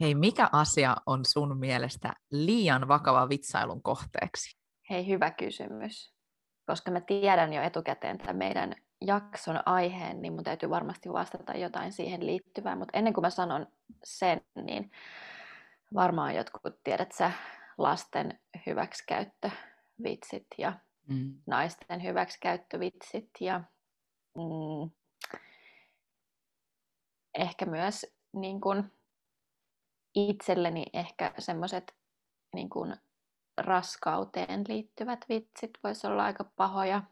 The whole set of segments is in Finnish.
Hei, mikä asia on sun mielestä liian vakava vitsailun kohteeksi? Hei, hyvä kysymys. Koska mä tiedän jo etukäteen tämän meidän jakson aiheen, niin mun täytyy varmasti vastata jotain siihen liittyvää. Mutta ennen kuin mä sanon sen, niin varmaan jotkut tiedät sä lasten hyväksikäyttövitsit ja mm. naisten hyväksikäyttövitsit ja mm, ehkä myös niin kun, itselleni ehkä semmoiset niin kun, raskauteen liittyvät vitsit voisi olla aika pahoja.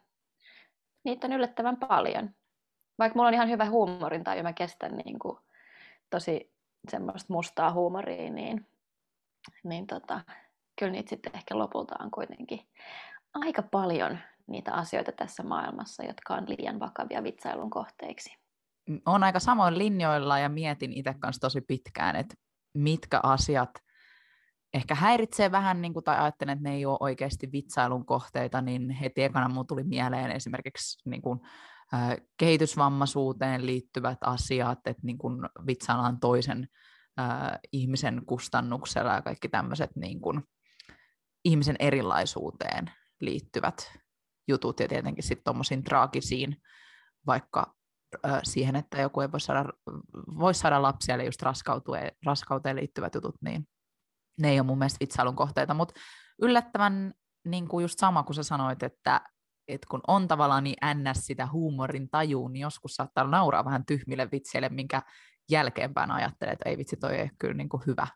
Niitä on yllättävän paljon. Vaikka mulla on ihan hyvä huumorin tai mä kestän niin kuin, tosi semmoista mustaa huumoria, niin, niin tota, kyllä niitä sitten ehkä lopulta on kuitenkin aika paljon niitä asioita tässä maailmassa, jotka on liian vakavia vitsailun kohteiksi. Olen aika samoin linjoilla ja mietin itse kanssa tosi pitkään, että mitkä asiat ehkä häiritsee vähän, niin kuin, tai ajattelen, että ne ei ole oikeasti vitsailun kohteita, niin heti ekana mulla tuli mieleen esimerkiksi niin kuin, kehitysvammaisuuteen liittyvät asiat, että niin kuin, vitsaillaan toisen äh, ihmisen kustannuksella ja kaikki tämmöiset niin kuin, ihmisen erilaisuuteen liittyvät jutut ja tietenkin sitten tuommoisiin traagisiin, vaikka siihen, että joku ei voi saada, voi saada lapsia, eli just raskauteen, liittyvät jutut, niin ne ei ole mun mielestä vitsailun kohteita, mutta yllättävän niin kuin just sama kuin sä sanoit, että, että kun on tavallaan niin ns. sitä huumorin tajuun, niin joskus saattaa nauraa vähän tyhmille vitseille, minkä jälkeenpäin ajattelee, että ei vitsi, toi ei ole kyllä niin kuin hyvä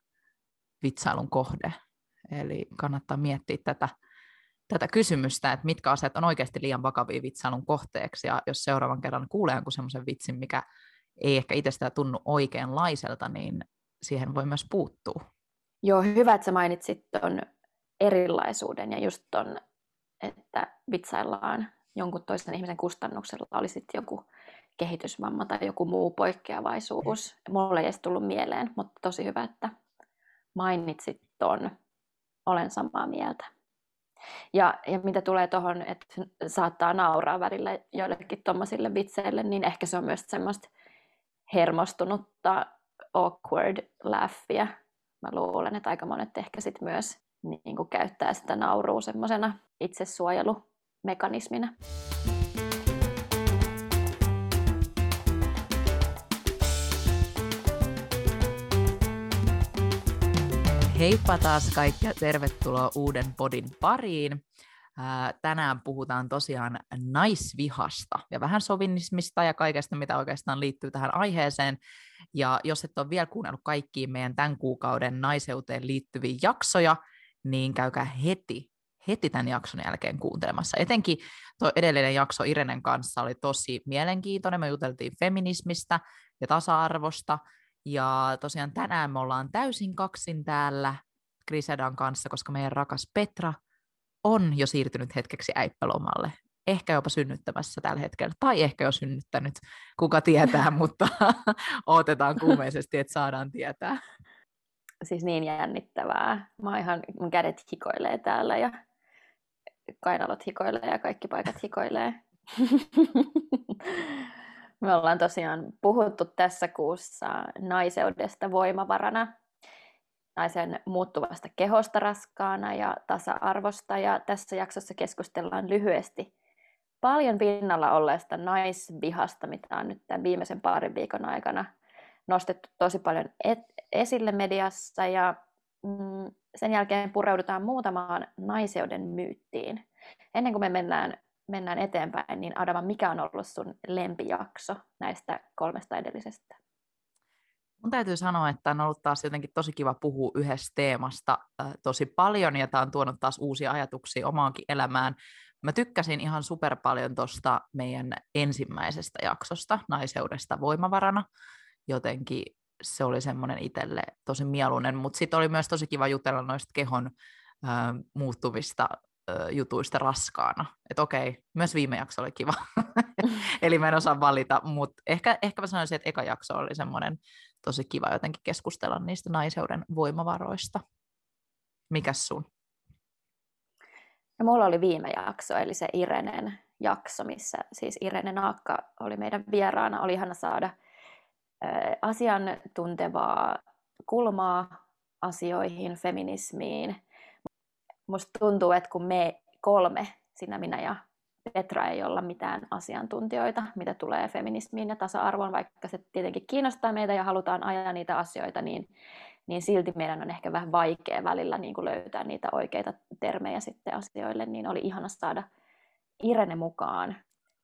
vitsailun kohde. Eli kannattaa miettiä tätä, tätä kysymystä, että mitkä asiat on oikeasti liian vakavia vitsailun kohteeksi, ja jos seuraavan kerran kuulee jonkun semmoisen vitsin, mikä ei ehkä itsestään tunnu oikeanlaiselta, niin siihen voi myös puuttua. Joo, hyvä, että sä mainitsit ton erilaisuuden ja just ton, että vitsaillaan jonkun toisen ihmisen kustannuksella, oli sitten joku kehitysvamma tai joku muu poikkeavaisuus. Mulle ei edes tullut mieleen, mutta tosi hyvä, että mainitsit ton. Olen samaa mieltä. Ja, ja mitä tulee tuohon, että saattaa nauraa välillä joillekin tuommoisille vitseille, niin ehkä se on myös semmoista hermostunutta awkward laughia, mä luulen, että aika monet ehkä sit myös niin käyttää sitä naurua semmoisena itsesuojelumekanismina. Heippa taas kaikki ja tervetuloa uuden podin pariin. Tänään puhutaan tosiaan naisvihasta ja vähän sovinnismista ja kaikesta, mitä oikeastaan liittyy tähän aiheeseen. Ja jos et ole vielä kuunnellut kaikkiin meidän tämän kuukauden naiseuteen liittyviä jaksoja, niin käykää heti, heti tämän jakson jälkeen kuuntelemassa. Etenkin tuo edellinen jakso Irenen kanssa oli tosi mielenkiintoinen. Me juteltiin feminismistä ja tasa-arvosta. Ja tosiaan tänään me ollaan täysin kaksin täällä Grisedan kanssa, koska meidän rakas Petra on jo siirtynyt hetkeksi äippälomalle. Ehkä jopa synnyttämässä tällä hetkellä, tai ehkä jo synnyttänyt, kuka tietää, mutta odotetaan kuumeisesti, että saadaan tietää. Siis niin jännittävää. Mä ihan, mun kädet hikoilee täällä ja kainalot hikoilee ja kaikki paikat hikoilee. Me ollaan tosiaan puhuttu tässä kuussa naiseudesta voimavarana naisen muuttuvasta kehosta raskaana ja tasa-arvosta. Ja tässä jaksossa keskustellaan lyhyesti paljon pinnalla olleesta naisvihasta, mitä on nyt tämän viimeisen parin viikon aikana nostettu tosi paljon et- esille mediassa. Ja mm, sen jälkeen pureudutaan muutamaan naiseuden myyttiin. Ennen kuin me mennään, mennään eteenpäin, niin Adama, mikä on ollut sun lempijakso näistä kolmesta edellisestä? Mun täytyy sanoa, että on ollut taas jotenkin tosi kiva puhua yhdestä teemasta äh, tosi paljon, ja tämä on tuonut taas uusia ajatuksia omaankin elämään. Mä tykkäsin ihan super paljon tuosta meidän ensimmäisestä jaksosta, naiseudesta voimavarana. Jotenkin se oli semmoinen itselle tosi mieluinen, mutta sitten oli myös tosi kiva jutella noista kehon äh, muuttuvista jutuista raskaana. Että okei, myös viime jakso oli kiva. Eli mä en osaa valita, mutta ehkä, ehkä mä sanoisin, että eka jakso oli semmoinen tosi kiva jotenkin keskustella niistä naiseuden voimavaroista. Mikäs sun? No, mulla oli viime jakso, eli se Irenen jakso, missä siis Irene Naakka oli meidän vieraana. Oli ihana saada asiantuntevaa kulmaa asioihin, feminismiin. Musta tuntuu, että kun me kolme, sinä, minä ja Petra ei olla mitään asiantuntijoita, mitä tulee feminismiin ja tasa-arvoon, vaikka se tietenkin kiinnostaa meitä ja halutaan ajaa niitä asioita, niin, niin silti meidän on ehkä vähän vaikea välillä niin kuin löytää niitä oikeita termejä sitten asioille, niin oli ihana saada Irene mukaan.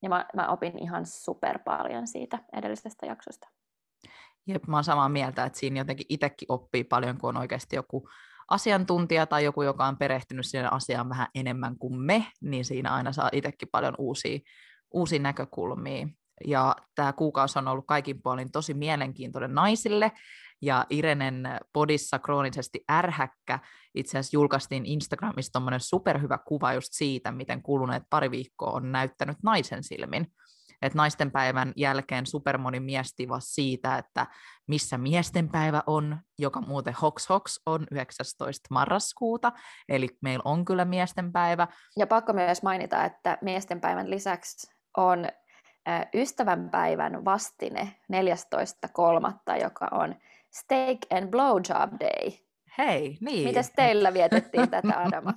Ja mä, mä opin ihan super paljon siitä edellisestä jaksosta. Jep, mä oon samaa mieltä, että siinä jotenkin itsekin oppii paljon, kun on oikeasti joku asiantuntija tai joku, joka on perehtynyt siihen asiaan vähän enemmän kuin me, niin siinä aina saa itsekin paljon uusia, uusia näkökulmia. Ja tämä kuukausi on ollut kaikin puolin tosi mielenkiintoinen naisille, ja Irenen podissa kroonisesti ärhäkkä itse asiassa julkaistiin Instagramissa tuommoinen superhyvä kuva just siitä, miten kuluneet pari viikkoa on näyttänyt naisen silmin että naisten päivän jälkeen supermoni mies tivasi siitä, että missä miesten päivä on, joka muuten Hox Hox on 19. marraskuuta, eli meillä on kyllä miesten päivä. Ja pakko myös mainita, että miesten päivän lisäksi on ystävänpäivän vastine 14.3., joka on Steak and Blowjob Day. Hei, niin. Mites teillä vietettiin tätä, Adama?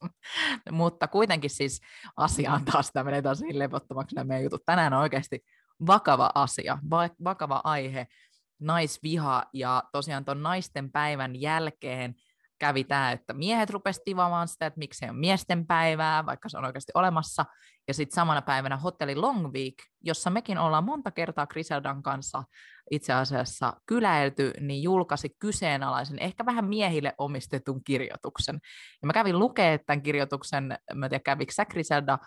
Mutta kuitenkin siis asia on taas, tämä menee taas niin levottomaksi nämä meidän jutut. Tänään on oikeasti vakava asia, vakava aihe, naisviha, ja tosiaan tuon naisten päivän jälkeen kävi tämä, että miehet rupesivat tivaamaan sitä, että miksei ole miesten päivää, vaikka se on oikeasti olemassa. Ja sitten samana päivänä hotelli Long Week, jossa mekin ollaan monta kertaa Griseldan kanssa itse asiassa kyläilty, niin julkaisi kyseenalaisen, ehkä vähän miehille omistetun kirjoituksen. Ja mä kävin lukemaan tämän kirjoituksen, mä en tiedä kävikö sä Griselda,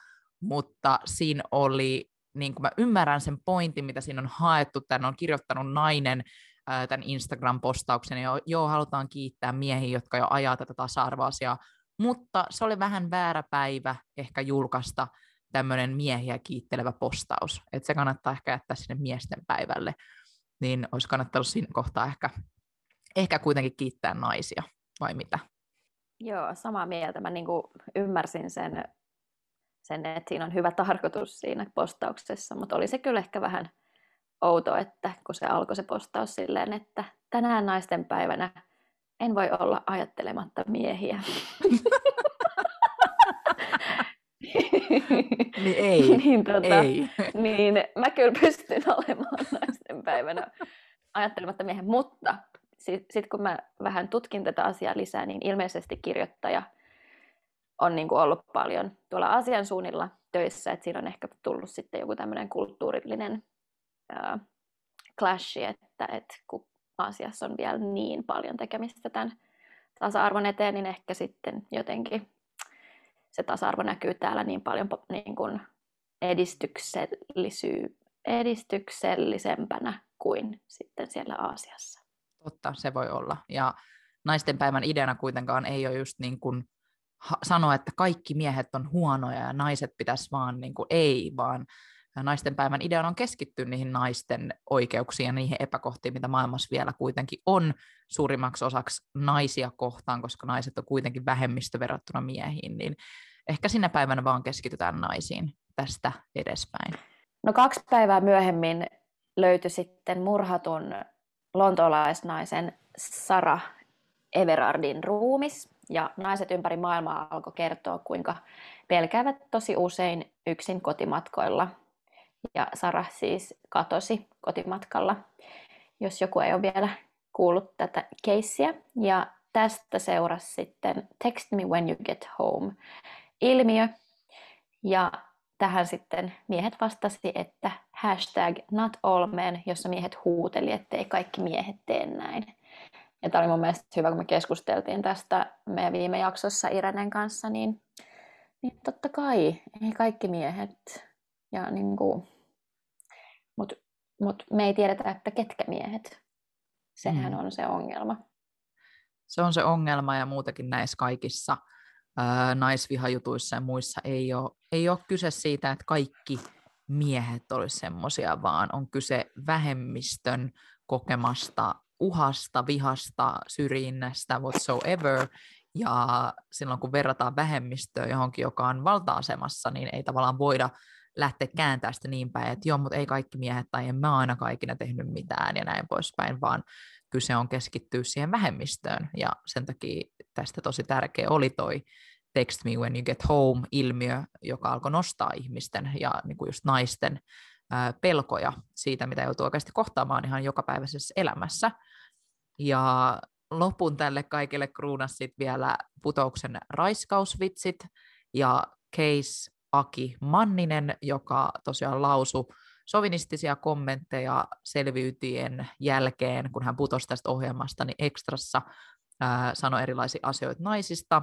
mutta siinä oli, niin kuin mä ymmärrän sen pointin, mitä siinä on haettu, tämän on kirjoittanut nainen, tämän Instagram-postauksen, ja joo, halutaan kiittää miehiä, jotka jo ajaa tätä tasa-arvoasiaa, mutta se oli vähän väärä päivä ehkä julkaista tämmöinen miehiä kiittelevä postaus, että se kannattaa ehkä jättää sinne miesten päivälle, niin olisi kannattanut siinä kohtaa ehkä, ehkä kuitenkin kiittää naisia, vai mitä? Joo, samaa mieltä. Mä niin ymmärsin sen, sen, että siinä on hyvä tarkoitus siinä postauksessa, mutta oli se kyllä ehkä vähän outo, että kun se alkoi se postaus silleen, että tänään naisten päivänä en voi olla ajattelematta miehiä. niin ei, niin, tota, ei. niin mä kyllä pystyn olemaan naisten päivänä ajattelematta miehen, mutta sitten sit kun mä vähän tutkin tätä asiaa lisää, niin ilmeisesti kirjoittaja on niin kuin ollut paljon tuolla asian suunnilla töissä, että siinä on ehkä tullut sitten joku tämmöinen kulttuurillinen ää, clashi, että, että kun asiassa on vielä niin paljon tekemistä tämän tasa-arvon eteen, niin ehkä sitten jotenkin se tasa-arvo näkyy täällä niin paljon niin kuin edistyksellisy- edistyksellisempänä kuin sitten siellä Aasiassa. Totta, se voi olla. Ja naisten päivän ideana kuitenkaan ei ole just niin kuin sanoa, että kaikki miehet on huonoja ja naiset pitäisi vaan niin kuin ei, vaan naisten päivän ideana on keskittyä niihin naisten oikeuksiin ja niihin epäkohtiin, mitä maailmassa vielä kuitenkin on suurimmaksi osaksi naisia kohtaan, koska naiset on kuitenkin vähemmistö verrattuna miehiin, niin ehkä sinä päivänä vaan keskitytään naisiin tästä edespäin. No kaksi päivää myöhemmin löytyi sitten murhatun lontolaisnaisen Sara Everardin ruumis, ja naiset ympäri maailmaa alkoi kertoa, kuinka pelkäävät tosi usein yksin kotimatkoilla ja Sara siis katosi kotimatkalla, jos joku ei ole vielä kuullut tätä keissiä. Ja tästä seurasi sitten Text me when you get home ilmiö. Ja tähän sitten miehet vastasi, että hashtag not all men, jossa miehet huuteli, että ei kaikki miehet tee näin. Ja tämä oli mun mielestä hyvä, kun me keskusteltiin tästä meidän viime jaksossa Irenen kanssa, niin, niin totta kai, ei kaikki miehet. Ja niin kuin, mutta mut me ei tiedetä, että ketkä miehet. Sehän mm. on se ongelma. Se on se ongelma ja muutakin näissä kaikissa ää, naisvihajutuissa ja muissa ei ole, ei ole kyse siitä, että kaikki miehet olisivat semmoisia, vaan on kyse vähemmistön kokemasta uhasta, vihasta, syrjinnästä, whatsoever. Ja silloin kun verrataan vähemmistöä johonkin, joka on valta-asemassa, niin ei tavallaan voida lähteä kääntää sitä niin päin, että joo, mutta ei kaikki miehet tai en mä aina kaikina tehnyt mitään ja näin poispäin, vaan kyse on keskittyä siihen vähemmistöön, ja sen takia tästä tosi tärkeä oli toi Text Me When You Get Home-ilmiö, joka alkoi nostaa ihmisten ja niin kuin just naisten ää, pelkoja siitä, mitä joutuu oikeasti kohtaamaan ihan jokapäiväisessä elämässä. Ja lopun tälle kaikille kruunas vielä putouksen raiskausvitsit ja Case Aki Manninen, joka tosiaan lausui sovinistisia kommentteja selviytien jälkeen, kun hän putosi tästä ohjelmasta, niin ekstrassa ää, sanoi erilaisia asioita naisista,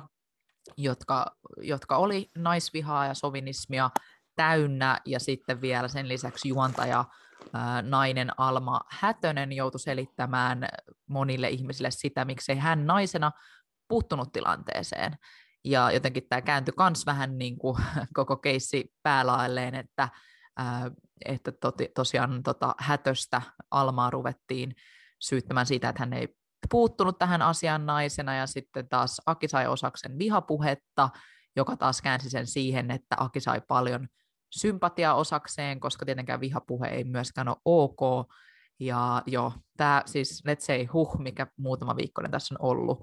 jotka, jotka oli naisvihaa ja sovinismia täynnä, ja sitten vielä sen lisäksi juontaja ää, nainen Alma Hätönen joutui selittämään monille ihmisille sitä, miksei hän naisena puuttunut tilanteeseen. Ja jotenkin tämä kääntyi myös vähän niin kuin koko keissi päälailleen, että, että toti, tosiaan tota, hätöstä Almaa ruvettiin syyttämään siitä, että hän ei puuttunut tähän asiaan naisena, ja sitten taas Aki sai osaksen vihapuhetta, joka taas käänsi sen siihen, että Aki sai paljon sympatia osakseen, koska tietenkään vihapuhe ei myöskään ole ok. Ja joo, tämä siis let's say huh, mikä muutama viikkoinen tässä on ollut,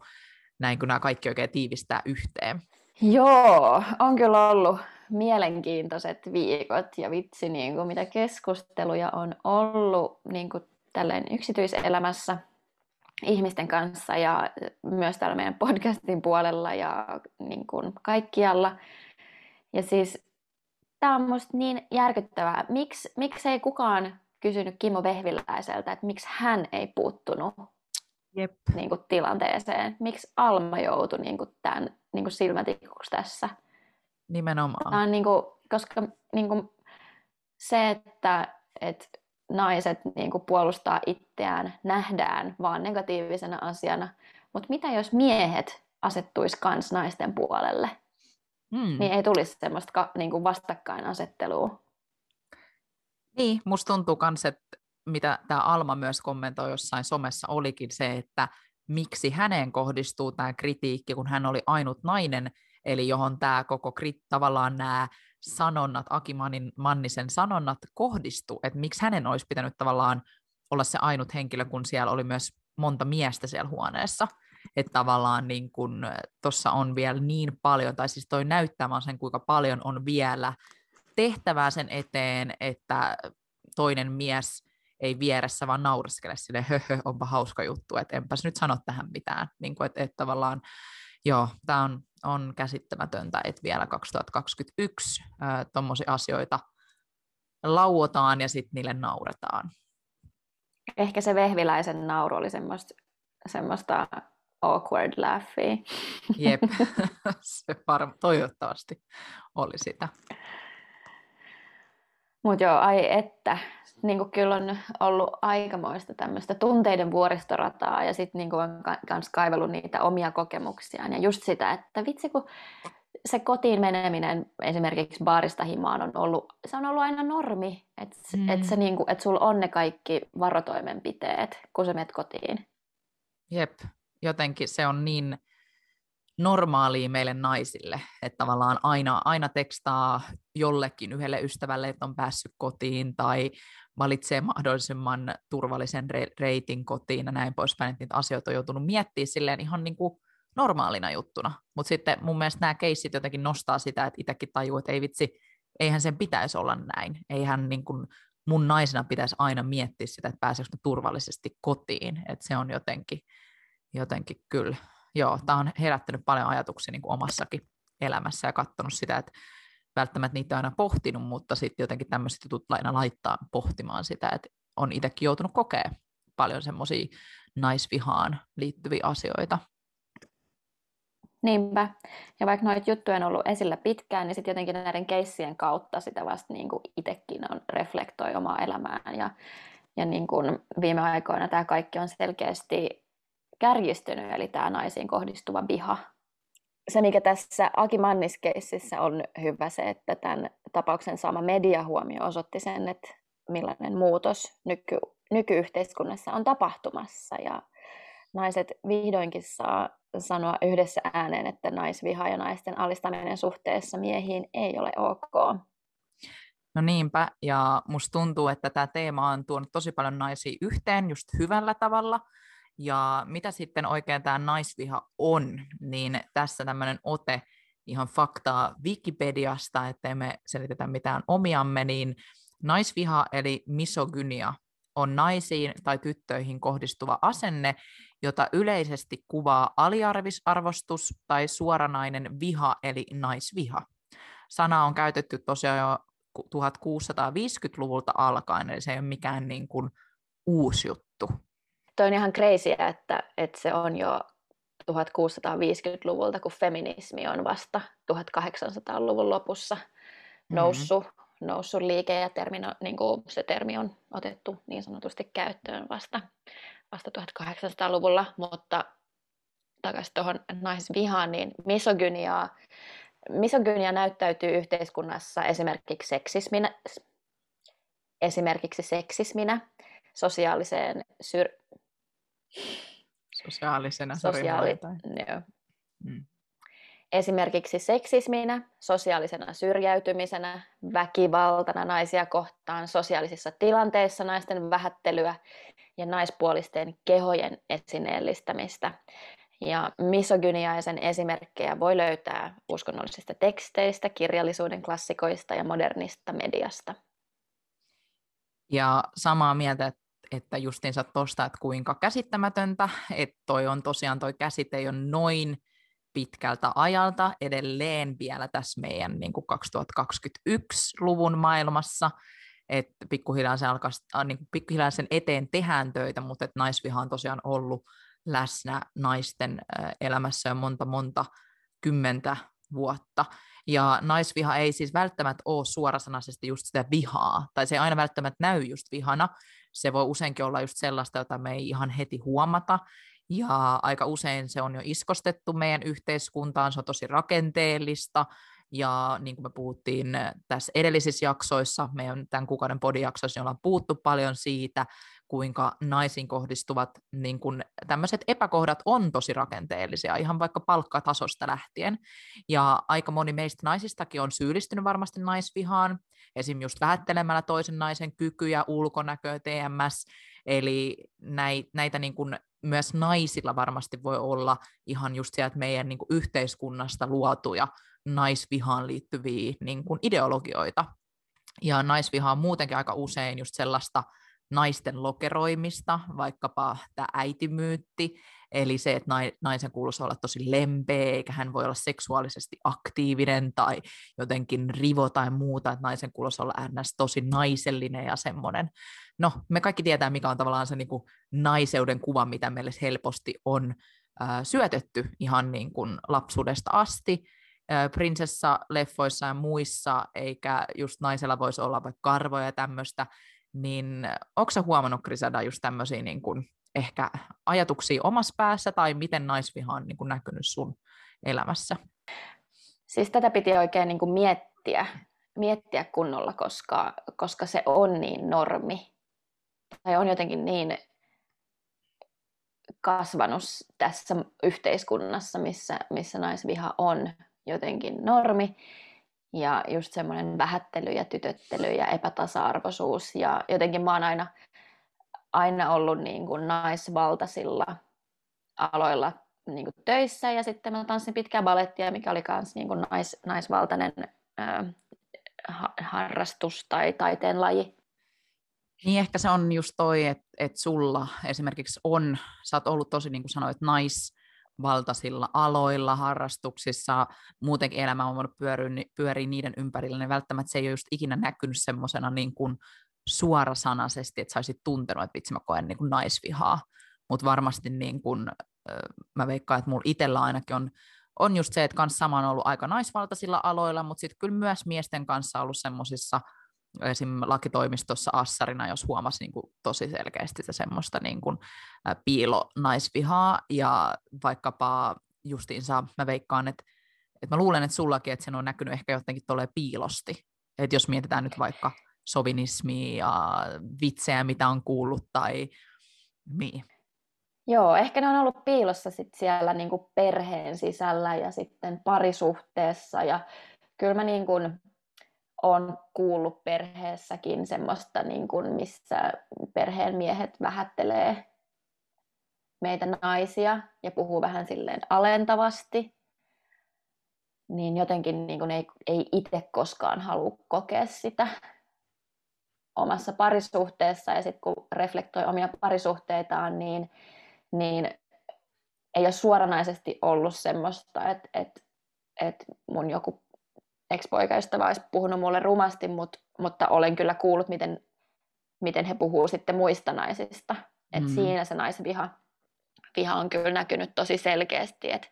näin kun nämä kaikki oikein tiivistää yhteen. Joo, on kyllä ollut mielenkiintoiset viikot ja vitsi, niin kuin mitä keskusteluja on ollut niin kuin tälleen yksityiselämässä ihmisten kanssa ja myös täällä meidän podcastin puolella ja niin kuin kaikkialla. Ja siis tämä on musta niin järkyttävää. Miks, miksi ei kukaan kysynyt Kimmo Vehviläiseltä, että miksi hän ei puuttunut Jep. Niin kuin, tilanteeseen? Miksi Alma joutui niin kuin, tämän niin kuin silmätikuksi tässä? Nimenomaan. Tämä on, niin kuin, koska niin kuin, se, että, että naiset niin kuin, puolustaa itseään, nähdään vaan negatiivisena asiana. Mutta mitä jos miehet asettuisi kans naisten puolelle? Hmm. Niin ei tulisi semmoista niin kuin vastakkainasettelua. Niin, musta tuntuu myös, että mitä tämä Alma myös kommentoi jossain somessa olikin se, että miksi häneen kohdistuu tämä kritiikki, kun hän oli ainut nainen, eli johon tämä koko krit, tavallaan nämä sanonnat, Aki Mannisen sanonnat kohdistuu, että miksi hänen olisi pitänyt tavallaan olla se ainut henkilö, kun siellä oli myös monta miestä siellä huoneessa. Että tavallaan niin kun tuossa on vielä niin paljon, tai siis toi näyttämään sen, kuinka paljon on vielä tehtävää sen eteen, että toinen mies ei vieressä vaan naureskele sille höhö, onpa hauska juttu, että enpäs nyt sano tähän mitään. Niin kuin, että, että tavallaan, joo, tämä on, on käsittämätöntä, että vielä 2021 tuommoisia asioita lauotaan ja sitten niille nauretaan. Ehkä se vehviläisen nauru oli semmoista, semmoista awkward laughia. Jep, se varm- toivottavasti oli sitä. Mutta joo, ai että, niin kuin kyllä on ollut aikamoista tämmöistä tunteiden vuoristorataa ja sitten niin on myös kaivellut niitä omia kokemuksiaan. Ja just sitä, että vitsi kun se kotiin meneminen esimerkiksi baarista himaan on ollut, se on ollut aina normi, että mm. et niin kuin, et sulla on ne kaikki varotoimenpiteet, kun sä menet kotiin. Jep, jotenkin se on niin normaalia meille naisille, että tavallaan aina, aina tekstaa jollekin yhdelle ystävälle, että on päässyt kotiin tai valitsee mahdollisimman turvallisen re- reitin kotiin ja näin poispäin, että niitä asioita on joutunut miettimään silleen ihan niin kuin normaalina juttuna. Mutta sitten mun mielestä nämä keissit jotenkin nostaa sitä, että itsekin tajuu, että ei vitsi, eihän sen pitäisi olla näin. Eihän niin kuin mun naisena pitäisi aina miettiä sitä, että pääseekö turvallisesti kotiin. Että se on jotenkin, jotenkin kyllä joo, tämä on herättänyt paljon ajatuksia niin kuin omassakin elämässä ja katsonut sitä, että välttämättä niitä aina pohtinut, mutta sitten jotenkin tämmöiset jutut aina laittaa pohtimaan sitä, että on itsekin joutunut kokea paljon semmoisia naisvihaan liittyviä asioita. Niinpä. Ja vaikka noita juttuja on ollut esillä pitkään, niin sitten jotenkin näiden keissien kautta sitä vasta niin kuin itsekin on reflektoi omaa elämään. Ja, ja niin kuin viime aikoina tämä kaikki on selkeästi kärjistynyt, eli tämä naisiin kohdistuva viha. Se, mikä tässä Aki Manniskeississä on hyvä se, että tämän tapauksen saama mediahuomio osoitti sen, että millainen muutos nyky, nykyyhteiskunnassa on tapahtumassa. Ja naiset vihdoinkin saa sanoa yhdessä ääneen, että naisviha ja naisten alistaminen suhteessa miehiin ei ole ok. No niinpä, ja musta tuntuu, että tämä teema on tuonut tosi paljon naisia yhteen just hyvällä tavalla, Ja mitä sitten oikein tämä naisviha on, niin tässä tämmöinen ote ihan faktaa Wikipediasta, ettei me selitetä mitään omiamme, niin naisviha eli misogynia on naisiin tai tyttöihin kohdistuva asenne, jota yleisesti kuvaa aliarvisarvostus tai suoranainen viha eli naisviha. Sana on käytetty tosiaan jo 1650-luvulta alkaen, eli se ei ole mikään niin kuin uusi juttu. Tuo on ihan crazy, että, että se on jo 1650-luvulta, kun feminismi on vasta 1800-luvun lopussa noussut, mm-hmm. noussut liike ja termino, niin kuin se termi on otettu niin sanotusti käyttöön vasta, vasta 1800-luvulla, mutta takaisin tuohon naisvihaan, niin misogyniaa, misogynia näyttäytyy yhteiskunnassa esimerkiksi seksisminä, esimerkiksi seksisminä, sosiaaliseen syr... Sosiaalisena, Sosiaali... Joo. Mm. Esimerkiksi seksisminä, sosiaalisena syrjäytymisenä, väkivaltana naisia kohtaan, sosiaalisissa tilanteissa naisten vähättelyä ja naispuolisten kehojen esineellistämistä. Ja misogyniaisen esimerkkejä voi löytää uskonnollisista teksteistä, kirjallisuuden klassikoista ja modernista mediasta. Ja samaa mieltä, että justiinsa tuosta, että kuinka käsittämätöntä, että toi on tosiaan toi käsite jo noin pitkältä ajalta edelleen vielä tässä meidän niin kuin 2021-luvun maailmassa, että pikkuhiljaa, se äh, niin pikkuhiljaa sen eteen tehdään töitä, mutta että naisviha on tosiaan ollut läsnä naisten äh, elämässä jo monta monta kymmentä vuotta. Ja naisviha ei siis välttämättä ole suorasanaisesti just sitä vihaa, tai se ei aina välttämättä näy just vihana, se voi useinkin olla just sellaista, jota me ei ihan heti huomata, ja aika usein se on jo iskostettu meidän yhteiskuntaan, se on tosi rakenteellista, ja niin kuin me puhuttiin tässä edellisissä jaksoissa, meidän tämän kuukauden podijaksoissa, niin ollaan puhuttu paljon siitä, kuinka naisiin kohdistuvat niin kuin, tämmöiset epäkohdat on tosi rakenteellisia, ihan vaikka palkkatasosta lähtien. Ja aika moni meistä naisistakin on syyllistynyt varmasti naisvihaan, esim. just vähättelemällä toisen naisen kykyjä, ulkonäköä, TMS, eli näitä niin kuin myös naisilla varmasti voi olla ihan just sieltä meidän niin yhteiskunnasta luotuja naisvihaan liittyviä niin ideologioita. Ja naisviha on muutenkin aika usein just sellaista naisten lokeroimista, vaikkapa tämä äitimyytti, eli se, että naisen kuuluisi olla tosi lempeä, eikä hän voi olla seksuaalisesti aktiivinen tai jotenkin rivo tai muuta, että naisen kuuluisi olla ns. tosi naisellinen ja semmoinen. No, me kaikki tietää, mikä on tavallaan se niin kuin naiseuden kuva, mitä meille helposti on äh, syötetty ihan niin kuin lapsuudesta asti, prinsessa-leffoissa ja muissa, eikä just naisella voisi olla vaikka karvoja ja tämmöistä, niin onko sä huomannut, Grisada, just tämmöisiä niin kuin ehkä ajatuksia omassa päässä, tai miten naisviha on niin kuin näkynyt sun elämässä? Siis tätä piti oikein niin kuin miettiä, miettiä kunnolla, koska, koska se on niin normi. Tai on jotenkin niin kasvanut tässä yhteiskunnassa, missä, missä naisviha on jotenkin normi. Ja just semmoinen vähättely ja tytöttely ja epätasa-arvoisuus. Ja jotenkin mä oon aina, aina ollut niin kuin naisvaltaisilla aloilla niin kuin töissä. Ja sitten mä tanssin pitkää balettia, mikä oli myös niin kuin nais, naisvaltainen äh, harrastus tai taiteen laji. Niin ehkä se on just toi, että et sulla esimerkiksi on, sä oot ollut tosi niin kuin sanoit, nais, valtaisilla aloilla, harrastuksissa, muutenkin elämä on voinut pyöriä, pyöriä niiden ympärillä, niin välttämättä se ei ole just ikinä näkynyt semmoisena niin kuin suorasanaisesti, että sä olisit tuntenut, että vitsi mä koen niin kuin naisvihaa, mutta varmasti niin kuin, mä veikkaan, että mulla itsellä ainakin on, on just se, että kans sama on ollut aika naisvaltaisilla aloilla, mutta sitten kyllä myös miesten kanssa ollut semmoisissa esim. lakitoimistossa assarina, jos huomasi niin kuin tosi selkeästi se semmoista niin kuin, piilonaisvihaa, ja vaikkapa justiinsa mä veikkaan, että, että mä luulen, että sullakin, että se on näkynyt ehkä jotenkin tuolle piilosti, että jos mietitään nyt vaikka sovinismia ja vitsejä, mitä on kuullut, tai niin. Joo, ehkä ne on ollut piilossa sit siellä niin kuin perheen sisällä ja sitten parisuhteessa, ja kyllä mä niin kuin on kuullut perheessäkin semmoista, niin kuin missä perheen miehet vähättelee meitä naisia ja puhuu vähän silleen alentavasti, niin jotenkin niin kuin ei, ei itse koskaan halua kokea sitä omassa parisuhteessa. Ja sitten kun reflektoi omia parisuhteitaan, niin, niin ei ole suoranaisesti ollut semmoista, että, että, että mun joku ex-poikaystävä olisi puhunut mulle rumasti, mutta, mutta olen kyllä kuullut, miten, miten he puhuu sitten muista naisista. Et mm. Siinä se naisviha viha on kyllä näkynyt tosi selkeästi, että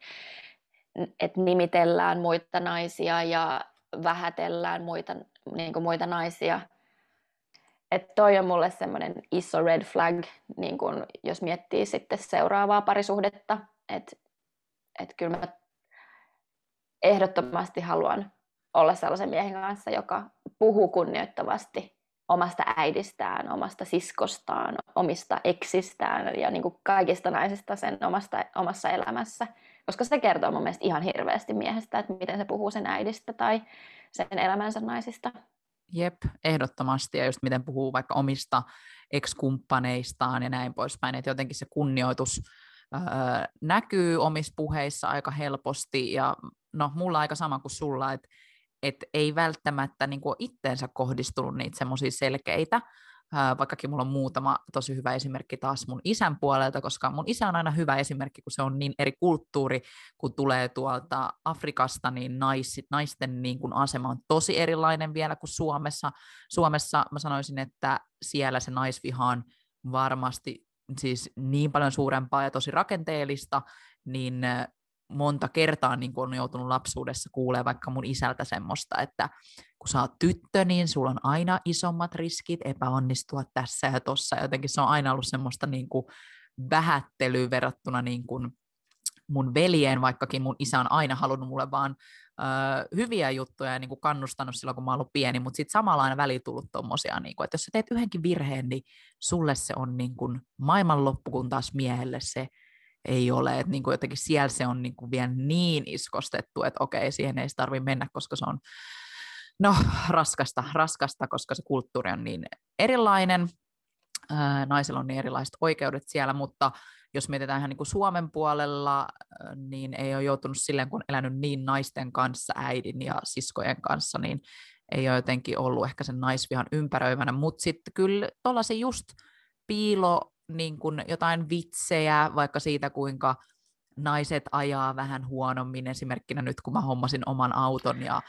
et nimitellään muita naisia ja vähätellään muita, niin kuin muita naisia. Et toi on mulle semmoinen iso red flag, niin kun, jos miettii sitten seuraavaa parisuhdetta. Että et kyllä mä ehdottomasti haluan olla sellaisen miehen kanssa, joka puhuu kunnioittavasti omasta äidistään, omasta siskostaan, omista eksistään ja niin kuin kaikista naisista sen omasta, omassa elämässä. Koska se kertoo mun mielestä ihan hirveästi miehestä, että miten se puhuu sen äidistä tai sen elämänsä naisista. Jep, ehdottomasti. Ja just miten puhuu vaikka omista ekskumppaneistaan ja näin poispäin. Että jotenkin se kunnioitus öö, näkyy omissa puheissa aika helposti. Ja no, mulla aika sama kuin sulla, että et ei välttämättä niin kuin itteensä kohdistunut niitä semmoisia selkeitä, vaikkakin mulla on muutama tosi hyvä esimerkki taas mun isän puolelta, koska mun isä on aina hyvä esimerkki, kun se on niin eri kulttuuri, kun tulee tuolta Afrikasta, niin nais, naisten niin kuin asema on tosi erilainen vielä kuin Suomessa. Suomessa mä sanoisin, että siellä se naisviha on varmasti siis niin paljon suurempaa ja tosi rakenteellista, niin monta kertaa niin kuin on joutunut lapsuudessa kuulee vaikka mun isältä semmoista, että kun sä oot tyttö, niin sulla on aina isommat riskit epäonnistua tässä ja tossa. Jotenkin se on aina ollut semmoista niin kuin vähättelyä verrattuna niin kuin mun veljeen, vaikkakin mun isä on aina halunnut mulle vaan ö, hyviä juttuja ja niin kuin kannustanut silloin, kun mä oon ollut pieni, mutta sitten samalla aina väliin tullut tommosia, niin kuin, että jos sä teet yhdenkin virheen, niin sulle se on niin kuin maailmanloppu, kun taas miehelle se ei ole, että niin kuin jotenkin siellä se on niin kuin vielä niin iskostettu, että okei, siihen ei tarvitse mennä, koska se on no, raskasta, raskasta, koska se kulttuuri on niin erilainen, naisilla on niin erilaiset oikeudet siellä, mutta jos mietitään ihan niin kuin Suomen puolella, niin ei ole joutunut silleen, kun elänyt niin naisten kanssa, äidin ja siskojen kanssa, niin ei ole jotenkin ollut ehkä sen naisvihan ympäröivänä, mutta sitten kyllä tuollaisia just piilo niin kuin jotain vitsejä vaikka siitä, kuinka naiset ajaa vähän huonommin. Esimerkkinä nyt, kun mä hommasin oman auton ja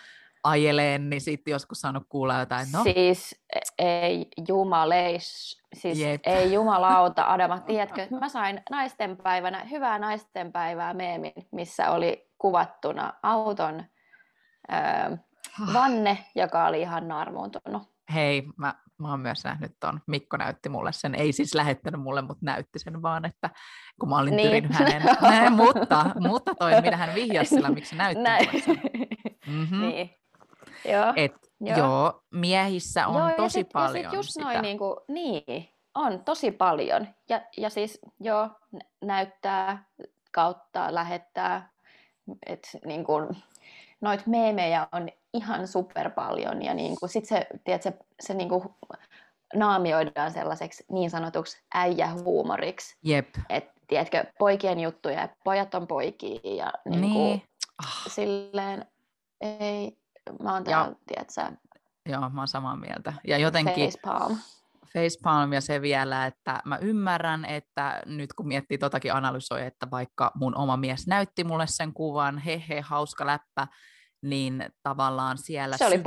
ajeleen, niin sitten joskus saanut kuulla jotain. No. Siis ei jumaleis, siis Jep. ei jumalauta, Adama, tiedätkö, mä sain naistenpäivänä, hyvää naistenpäivää meemin, missä oli kuvattuna auton öö, vanne, joka oli ihan narmuuntunut. Hei, mä mä oon myös nähnyt ton, Mikko näytti mulle sen, ei siis lähettänyt mulle, mutta näytti sen vaan, että kun mä olin niin. tyrin hänen, Näin, mutta, mutta toi, mitä hän vihjasi sillä, miksi näytti Näin. mulle sen. Mm-hmm. Niin. Joo. Et, joo. joo, miehissä on joo, tosi sit, paljon ja sit just sitä. Noin, niin, kuin, niin, on tosi paljon. Ja, ja siis joo, näyttää kautta, lähettää, että niin kuin, noit meemejä on ihan super paljon ja niin kuin, sit se, tiedät, se, se niin kuin naamioidaan sellaiseksi niin sanotuksi äijähuumoriksi. Jep. Et, tiedätkö, poikien juttuja, pojat on poikia ja niin niin. Kuin, oh. silleen ei, mä oon täällä, tiedätkö, Joo, mä oon samaa mieltä. Ja jotenkin... Facepalm. Facepalm ja se vielä, että mä ymmärrän, että nyt kun miettii totakin analysoi, että vaikka mun oma mies näytti mulle sen kuvan, he he, hauska läppä, niin tavallaan siellä se oli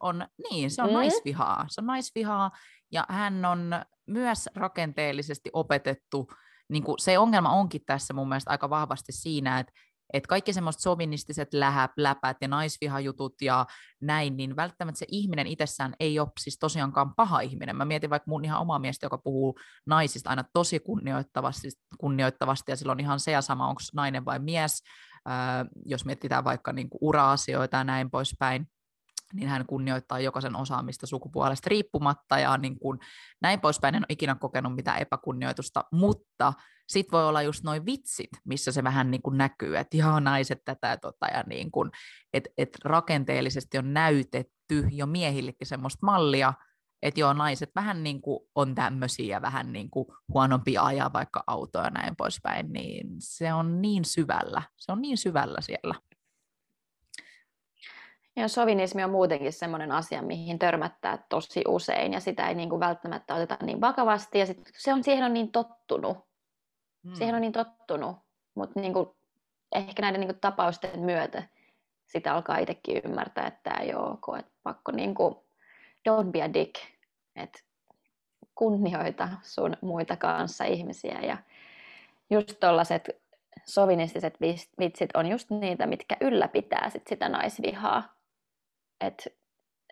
on, niin, se on mm. naisvihaa, se on naisvihaa, ja hän on myös rakenteellisesti opetettu, niin kuin se ongelma onkin tässä mun mielestä aika vahvasti siinä, että että kaikki semmoiset sovinistiset lähä, läpät ja naisvihajutut ja näin, niin välttämättä se ihminen itsessään ei ole siis tosiaankaan paha ihminen. Mä mietin vaikka mun ihan omaa miestä, joka puhuu naisista aina tosi kunnioittavasti, kunnioittavasti ja silloin ihan se ja sama, onko nainen vai mies, jos mietitään vaikka niin kuin ura-asioita ja näin poispäin, niin hän kunnioittaa jokaisen osaamista sukupuolesta riippumatta ja niin kuin näin poispäin. En ole ikinä kokenut mitään epäkunnioitusta, mutta sitten voi olla just noin vitsit, missä se vähän niin kuin näkyy, että joo, naiset tätä ja tota, ja niin kuin, että et rakenteellisesti on näytetty jo miehillekin semmoista mallia, että joo, naiset vähän niin kuin on tämmöisiä vähän niin kuin huonompia ajaa vaikka autoja ja näin poispäin, niin se on niin syvällä, se on niin syvällä siellä. Ja sovinismi on muutenkin sellainen asia, mihin törmättää tosi usein ja sitä ei niin kuin välttämättä oteta niin vakavasti ja sit se on, siihen on niin tottunut. Hmm. Siihen on niin tottunut, mutta niin kuin, ehkä näiden niin kuin tapausten myötä sitä alkaa itsekin ymmärtää, että tämä ei ole ok, että pakko niin kuin, don't be a dick, että kunnioita sun muita kanssa ihmisiä ja just tollaset sovinistiset vitsit on just niitä, mitkä ylläpitää sit sitä naisvihaa. Että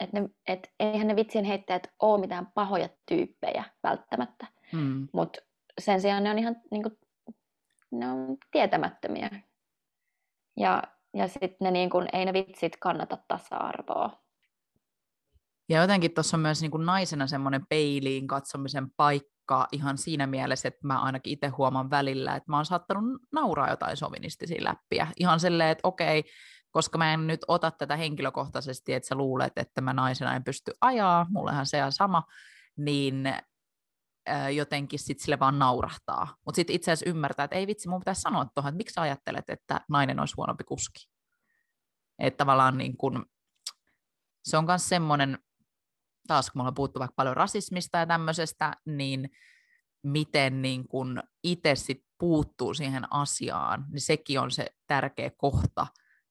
et ne, et eihän ne vitsien heittäjät ole mitään pahoja tyyppejä välttämättä, mm. mutta sen sijaan ne on ihan niinku, ne on tietämättömiä. Ja, ja sitten ne niinku, ei ne vitsit kannata tasa-arvoa. Ja jotenkin tuossa on myös niin kuin naisena semmoinen peiliin katsomisen paikka ihan siinä mielessä, että mä ainakin itse huomaan välillä, että mä oon saattanut nauraa jotain sovinistisia läppiä. Ihan silleen, että okei, koska mä en nyt ota tätä henkilökohtaisesti, että sä luulet, että mä naisena en pysty ajaa, mullehan se on sama, niin jotenkin sit sille vaan naurahtaa. Mutta sitten itse asiassa ymmärtää, että ei vitsi, mun pitäisi sanoa tuohon, että miksi sä ajattelet, että nainen olisi huonompi kuski. Että tavallaan niin kun, se on myös semmoinen, taas kun me ollaan puhuttu vaikka paljon rasismista ja tämmöisestä, niin miten niin kun itse sit puuttuu siihen asiaan, niin sekin on se tärkeä kohta,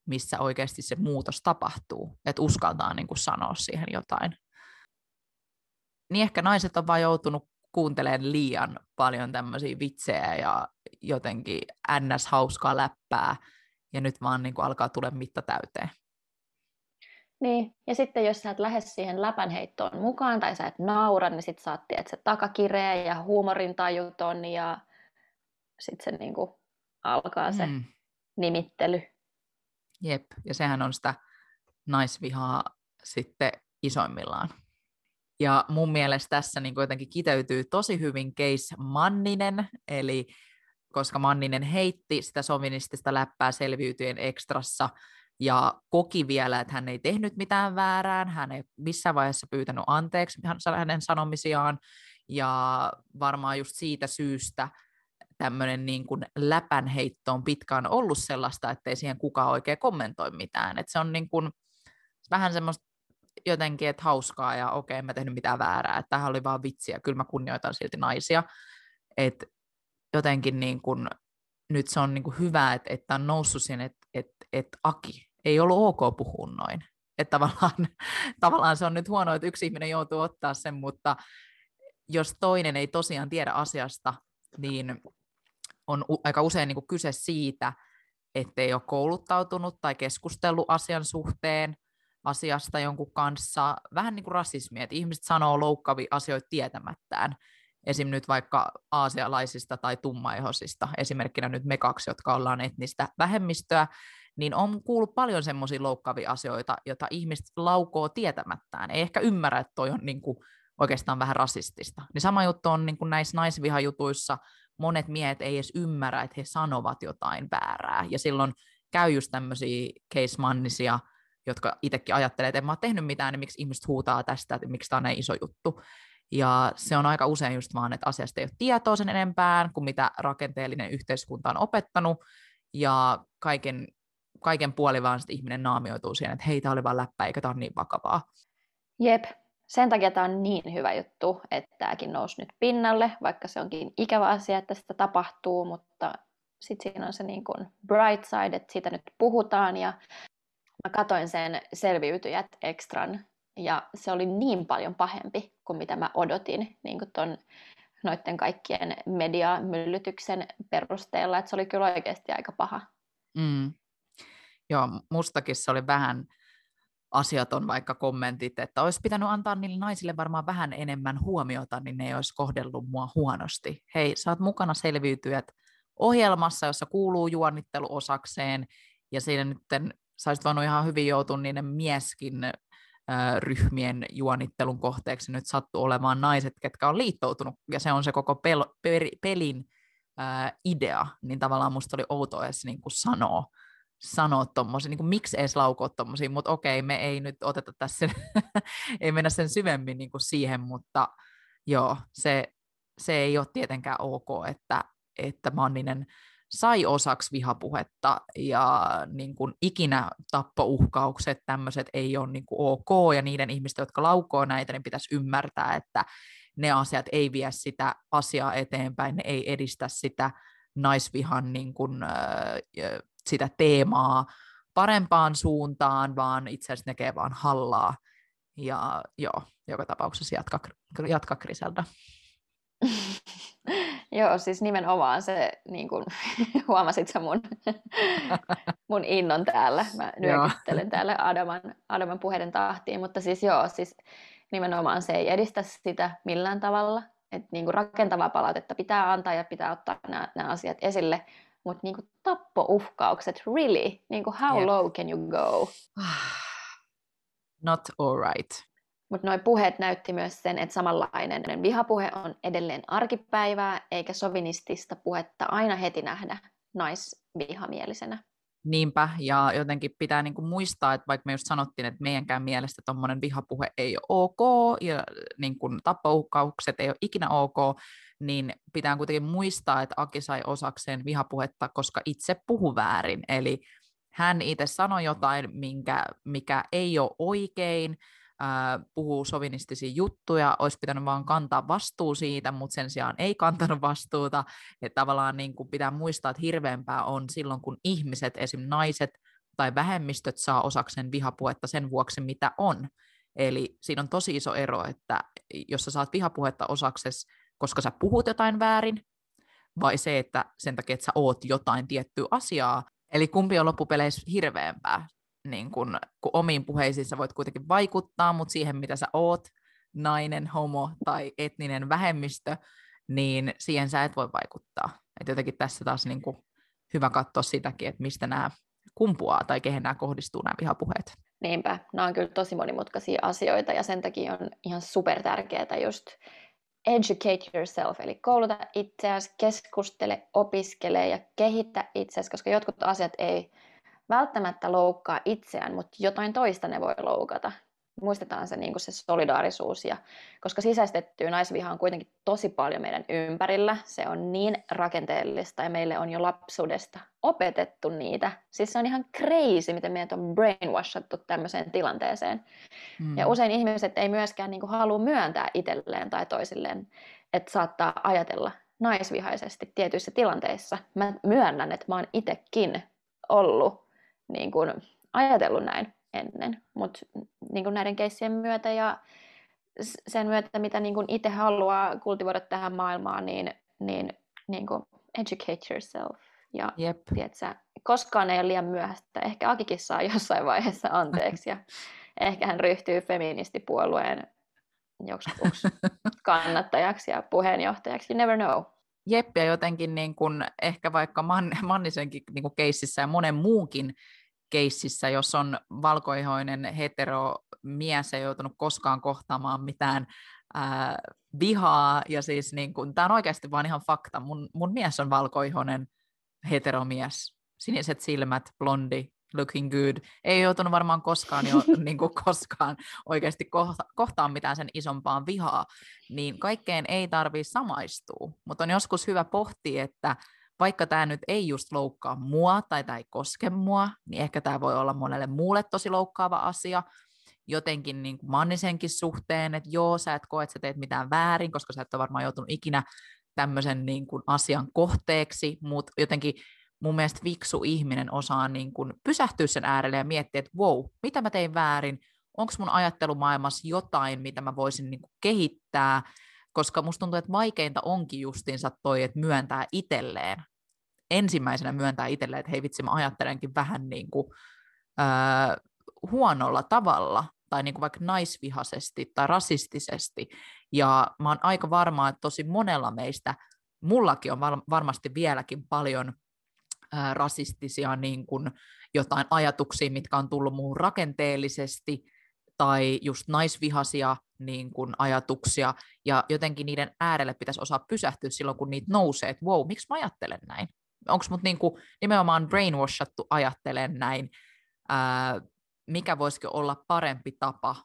missä oikeasti se muutos tapahtuu, että uskaltaa niin kuin sanoa siihen jotain. Niin ehkä naiset on vaan joutunut kuuntelemaan liian paljon tämmöisiä vitsejä ja jotenkin ns. hauskaa läppää, ja nyt vaan niin kuin alkaa tulla mitta täyteen. Niin, ja sitten jos sä et lähde siihen läpänheittoon mukaan tai sä et naura, niin sit sä että se takakireä ja huumorintajuton ja sitten se niinku alkaa se mm. nimittely. Jep, ja sehän on sitä naisvihaa sitten isoimmillaan. Ja mun mielestä tässä niin jotenkin kiteytyy tosi hyvin case Manninen, eli koska Manninen heitti sitä sovinistista läppää selviytyjen ekstrassa, ja koki vielä, että hän ei tehnyt mitään väärään, hän ei missään vaiheessa pyytänyt anteeksi hänen sanomisiaan, ja varmaan just siitä syystä tämmöinen niin kuin läpänheitto on pitkään ollut sellaista, ettei siihen kukaan oikein kommentoi mitään. Et se on niin kuin vähän semmoista jotenkin, että hauskaa ja okei, okay, mä tehnyt mitään väärää, että tämähän oli vaan vitsiä, kyllä mä kunnioitan silti naisia. Et jotenkin niin kuin, nyt se on niin kuin hyvä, että, että on noussut siihen, että, että, että Aki, ei ollut ok puhua noin. Että tavallaan, tavallaan se on nyt huono, että yksi ihminen joutuu ottaa sen, mutta jos toinen ei tosiaan tiedä asiasta, niin on aika usein niin kuin kyse siitä, ettei ole kouluttautunut tai keskustellut asian suhteen asiasta jonkun kanssa. Vähän niin kuin rasismi, että ihmiset sanoo loukkaavia asioita tietämättään. Esim. nyt vaikka aasialaisista tai tummaihosista, esimerkkinä nyt me kaksi, jotka ollaan etnistä vähemmistöä, niin on kuullut paljon semmoisia loukkaavia asioita, joita ihmiset laukoo tietämättään. Ei ehkä ymmärrä, että toi on niin kuin oikeastaan vähän rasistista. Niin sama juttu on niin kuin näissä naisvihajutuissa, monet miehet ei edes ymmärrä, että he sanovat jotain väärää. Ja silloin käy just tämmöisiä case-mannisia, jotka itsekin ajattelee, että en mä ole tehnyt mitään, niin miksi ihmiset huutaa tästä, että miksi tämä on näin iso juttu. Ja se on aika usein just vaan, että asiasta ei ole tietoa sen enempään kuin mitä rakenteellinen yhteiskunta on opettanut, ja kaiken, kaiken puoli vaan ihminen naamioituu siihen, että hei, tämä oli vaan läppä, eikä tämä ole niin vakavaa. Jep, sen takia tämä on niin hyvä juttu, että tämäkin nousi nyt pinnalle, vaikka se onkin ikävä asia, että sitä tapahtuu, mutta sitten siinä on se niin kuin bright side, että siitä nyt puhutaan ja mä katoin sen selviytyjät ekstran ja se oli niin paljon pahempi kuin mitä mä odotin niin kuin ton, noiden kaikkien mediamyllytyksen perusteella, että se oli kyllä oikeasti aika paha. Mm. Joo, mustakin se oli vähän asiaton vaikka kommentit, että olisi pitänyt antaa niille naisille varmaan vähän enemmän huomiota, niin ne ei olisi kohdellut mua huonosti. Hei, sä oot mukana selviytyjät ohjelmassa, jossa kuuluu juonittelu osakseen, ja siinä nyt sä olisit voinut ihan hyvin joutua niiden mieskin ryhmien juonittelun kohteeksi. Nyt sattuu olemaan naiset, ketkä on liittoutunut, ja se on se koko pel- per- pelin idea, niin tavallaan musta oli outoa edes niin kuin sanoa sanoa tuommoisia, niin miksi edes laukoa tuommoisia, mutta okei, me ei nyt oteta tässä, ei mennä sen syvemmin niin kuin siihen, mutta joo, se, se ei ole tietenkään ok, että, että Manninen sai osaksi vihapuhetta ja niin kuin ikinä tappouhkaukset, tämmöiset ei ole niin kuin ok, ja niiden ihmisten, jotka laukoo näitä, niin pitäisi ymmärtää, että ne asiat ei vie sitä asiaa eteenpäin, ne ei edistä sitä naisvihan niin kuin, sitä teemaa parempaan suuntaan, vaan itse asiassa nekee vaan hallaa. Ja joo, joka tapauksessa jatka, jatka Griselda. Joo, siis nimenomaan se, niin kuin, huomasit sä mun, mun innon täällä. Mä nyökyttelen täällä Adaman, Adaman puheiden tahtiin, mutta siis joo, siis nimenomaan se ei edistä sitä millään tavalla. Että niin kuin rakentavaa palautetta pitää antaa ja pitää ottaa nämä asiat esille, mutta niin kuin tappouhkaukset, really? Niin kuin how yep. low can you go? Not all right. Mutta nuo puheet näytti myös sen, että samanlainen vihapuhe on edelleen arkipäivää, eikä sovinistista puhetta aina heti nähdä naisvihamielisenä. Niinpä, ja jotenkin pitää niinku muistaa, että vaikka me just sanottiin, että meidänkään mielestä tuommoinen vihapuhe ei ole ok, ja niinku tappouhkaukset ei ole ikinä ok, niin pitää kuitenkin muistaa, että Aki sai osakseen vihapuhetta, koska itse puhu väärin. Eli hän itse sanoi jotain, minkä, mikä ei ole oikein, puhuu sovinistisia juttuja, olisi pitänyt vaan kantaa vastuu siitä, mutta sen sijaan ei kantanut vastuuta. Että tavallaan niin kuin pitää muistaa, että hirveämpää on silloin, kun ihmiset, esim. naiset tai vähemmistöt saa osakseen vihapuhetta sen vuoksi, mitä on. Eli siinä on tosi iso ero, että jos sä saat vihapuhetta osakses, koska sä puhut jotain väärin, vai se, että sen takia, että sä oot jotain tiettyä asiaa. Eli kumpi on loppupeleissä hirveämpää? Niin kun, kun omiin puheisiin sä voit kuitenkin vaikuttaa, mutta siihen, mitä sä oot, nainen, homo tai etninen vähemmistö, niin siihen sä et voi vaikuttaa. Et jotenkin tässä taas niin kuin hyvä katsoa sitäkin, että mistä nämä kumpuaa tai kehen nämä kohdistuu nämä vihapuheet. Niinpä, nämä on kyllä tosi monimutkaisia asioita ja sen takia on ihan super tärkeää just educate yourself, eli kouluta itseäsi, keskustele, opiskele ja kehitä itseäsi, koska jotkut asiat ei välttämättä loukkaa itseään, mutta jotain toista ne voi loukata. Muistetaan se, niin se solidaarisuus, ja, koska sisäistettyä naisviha on kuitenkin tosi paljon meidän ympärillä. Se on niin rakenteellista ja meille on jo lapsuudesta opetettu niitä. Siis se on ihan crazy, miten meidät on brainwashattu tämmöiseen tilanteeseen. Mm. Ja usein ihmiset ei myöskään niin kuin, halua myöntää itselleen tai toisilleen, että saattaa ajatella naisvihaisesti tietyissä tilanteissa. Mä myönnän, että mä oon itsekin ollut niin kuin ajatellut näin ennen, mutta niin näiden keissien myötä ja sen myötä, mitä niin kuin itse haluaa kultivoida tähän maailmaan, niin, niin, niin kuin educate yourself. Ja yep. tiedätkö, koskaan ei ole liian myöhäistä. Ehkä Akikin saa jossain vaiheessa anteeksi ja ehkä hän ryhtyy feministipuolueen joksikuksi kannattajaksi ja puheenjohtajaksi. You never know. Jep, ja jotenkin niin kun, ehkä vaikka Man, Mannisenkin niin kun keississä ja monen muunkin keississä, jos on valkoihoinen hetero mies ei joutunut koskaan kohtaamaan mitään ää, vihaa, ja siis niin kun, tämä on oikeasti vaan ihan fakta. Mun, mun mies on valkoihoinen heteromies, siniset silmät, blondi, looking good. Ei joutunut varmaan koskaan jo niin kuin koskaan oikeasti kohta, kohtaan mitään sen isompaan vihaa, niin kaikkeen ei tarvitse samaistua. Mutta on joskus hyvä pohtia, että vaikka tämä nyt ei just loukkaa mua tai tämä ei koske mua, niin ehkä tämä voi olla monelle muulle tosi loukkaava asia, jotenkin niin kuin Mannisenkin suhteen, että joo, sä et koe, että sä teet mitään väärin, koska sä et ole varmaan joutunut ikinä tämmöisen niin kuin asian kohteeksi, mutta jotenkin mun mielestä viksu ihminen osaa niin kuin pysähtyä sen äärelle ja miettiä, että wow, mitä mä tein väärin, onko mun ajattelumaailmassa jotain, mitä mä voisin niin kuin kehittää, koska musta tuntuu, että vaikeinta onkin justiinsa toi, että myöntää itselleen, ensimmäisenä myöntää itselleen, että hei vitsi, mä ajattelenkin vähän niin kuin, öö, huonolla tavalla, tai niin kuin vaikka naisvihaisesti tai rasistisesti, ja mä oon aika varma, että tosi monella meistä, mullakin on varmasti vieläkin paljon ää, rasistisia niin kuin jotain ajatuksia, mitkä on tullut muuhun rakenteellisesti, tai just naisvihasia niin kuin ajatuksia, ja jotenkin niiden äärelle pitäisi osaa pysähtyä silloin, kun niitä nousee, että wow, miksi mä ajattelen näin? Onko mut niinku nimenomaan brainwashattu ajattelen näin, ää, mikä voisiko olla parempi tapa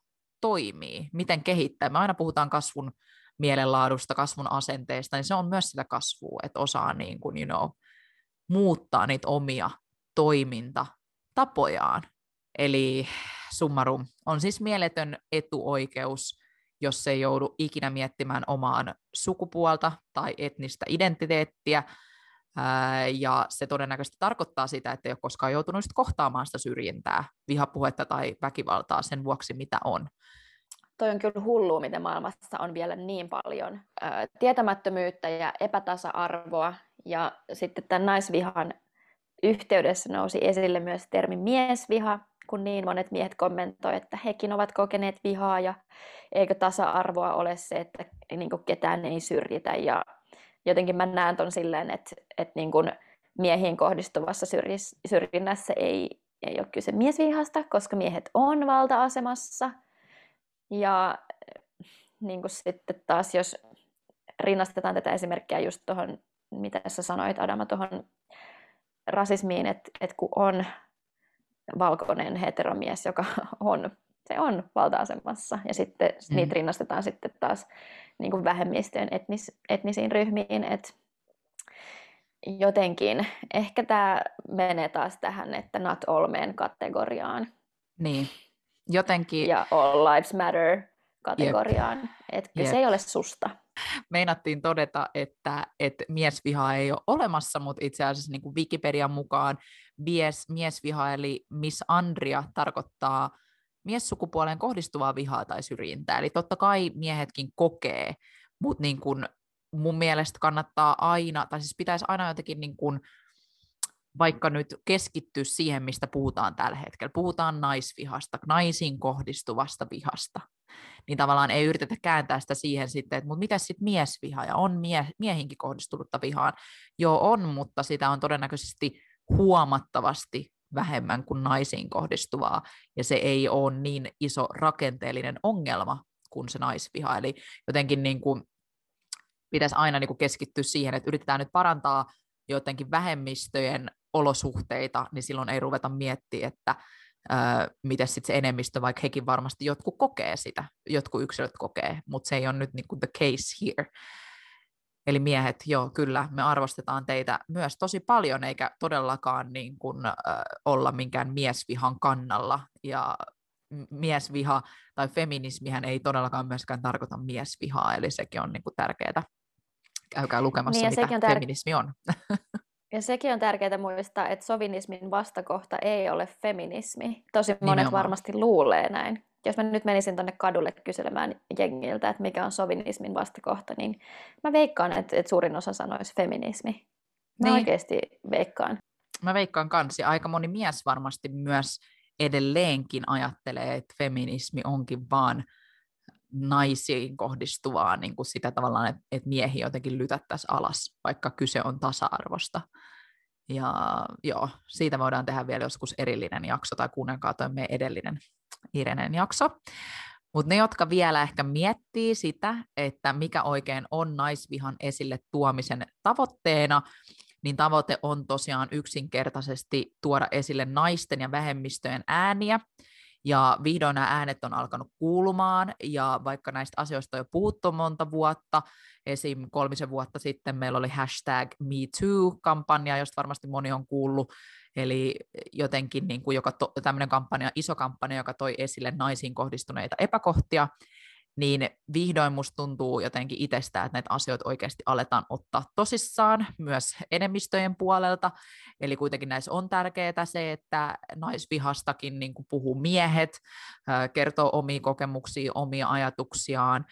toimii, miten kehittää. Me aina puhutaan kasvun mielenlaadusta, kasvun asenteesta, niin se on myös sitä kasvua, että osaa niin kuin, you know, muuttaa niitä omia toimintatapojaan. Eli summarum on siis mieletön etuoikeus, jos se ei joudu ikinä miettimään omaan sukupuolta tai etnistä identiteettiä, ja se todennäköisesti tarkoittaa sitä, että ei ole koskaan joutunut kohtaamaan sitä syrjintää, vihapuhetta tai väkivaltaa sen vuoksi, mitä on. Toi on kyllä hullua, miten maailmassa on vielä niin paljon tietämättömyyttä ja epätasa-arvoa. Ja sitten tämän naisvihan yhteydessä nousi esille myös termi miesviha, kun niin monet miehet kommentoivat, että hekin ovat kokeneet vihaa ja eikö tasa-arvoa ole se, että niin ketään ei syrjitä. Ja jotenkin mä näen ton silleen, että, että niin kuin miehiin kohdistuvassa syrjinnässä ei, ei ole kyse miesvihasta, koska miehet on valta-asemassa. Ja niin kuin sitten taas, jos rinnastetaan tätä esimerkkiä just tuohon, mitä sä sanoit Adama, tuohon rasismiin, että, että kun on valkoinen heteromies, joka on, se on valta-asemassa, ja sitten mm. niitä rinnastetaan sitten taas niin kuin vähemmistöjen etnis, etnisiin ryhmiin, että jotenkin ehkä tämä menee taas tähän, että not all men kategoriaan. Niin, jotenkin. Ja all lives matter kategoriaan, että se ei ole susta. Meinattiin todeta, että, että miesviha ei ole olemassa, mutta itse asiassa niin kuin Wikipedian mukaan mies, miesviha eli Miss Andria tarkoittaa miessukupuoleen kohdistuvaa vihaa tai syrjintää. Eli totta kai miehetkin kokee, mutta niin kun mun mielestä kannattaa aina, tai siis pitäisi aina jotenkin niin kun, vaikka nyt keskittyä siihen, mistä puhutaan tällä hetkellä. Puhutaan naisvihasta, naisiin kohdistuvasta vihasta. Niin tavallaan ei yritetä kääntää sitä siihen sitten, että mitä sitten miesviha, ja on mie- miehinkin kohdistunutta vihaan. Joo on, mutta sitä on todennäköisesti huomattavasti vähemmän kuin naisiin kohdistuvaa, ja se ei ole niin iso rakenteellinen ongelma kuin se naisviha. Eli jotenkin niin kuin pitäisi aina niin kuin keskittyä siihen, että yritetään nyt parantaa jotenkin vähemmistöjen olosuhteita, niin silloin ei ruveta miettimään, että öö, miten sitten se enemmistö, vaikka hekin varmasti jotkut kokee sitä, jotkut yksilöt kokee, mutta se ei ole nyt niin kuin the case here. Eli miehet, joo, kyllä, me arvostetaan teitä myös tosi paljon, eikä todellakaan niin kuin, äh, olla minkään miesvihan kannalla. Ja miesviha tai feminismihän ei todellakaan myöskään tarkoita miesvihaa, eli sekin on niin kuin tärkeää. Käykää lukemassa, niin, mitä on tär- feminismi on. Ja sekin on tärkeää muistaa, että sovinismin vastakohta ei ole feminismi. Tosi monet Nimenomaan. varmasti luulee näin jos mä nyt menisin tuonne kadulle kyselemään jengiltä, että mikä on sovinismin vastakohta, niin mä veikkaan, että, että suurin osa sanoisi feminismi. Mä niin. oikeasti veikkaan. Mä veikkaan kanssa, aika moni mies varmasti myös edelleenkin ajattelee, että feminismi onkin vaan naisiin kohdistuvaa niin kuin sitä tavallaan, että, että miehi jotenkin lytättäisiin alas, vaikka kyse on tasa-arvosta. Ja joo, siitä voidaan tehdä vielä joskus erillinen jakso, tai kuunnelkaa toi meidän edellinen Irenen jakso. Mutta ne, jotka vielä ehkä miettii sitä, että mikä oikein on naisvihan esille tuomisen tavoitteena, niin tavoite on tosiaan yksinkertaisesti tuoda esille naisten ja vähemmistöjen ääniä, ja vihdoin nämä äänet on alkanut kuulumaan, ja vaikka näistä asioista on jo puhuttu monta vuotta, esim. kolmisen vuotta sitten meillä oli hashtag MeToo-kampanja, josta varmasti moni on kuullut, eli jotenkin niin kuin joka to, tämmöinen kampanja, iso kampanja, joka toi esille naisiin kohdistuneita epäkohtia, niin vihdoin musta tuntuu jotenkin itsestä, että näitä asioita oikeasti aletaan ottaa tosissaan myös enemmistöjen puolelta. Eli kuitenkin näissä on tärkeää se, että naisvihastakin niin kuin puhuu miehet, kertoo omia kokemuksia, omia ajatuksiaan,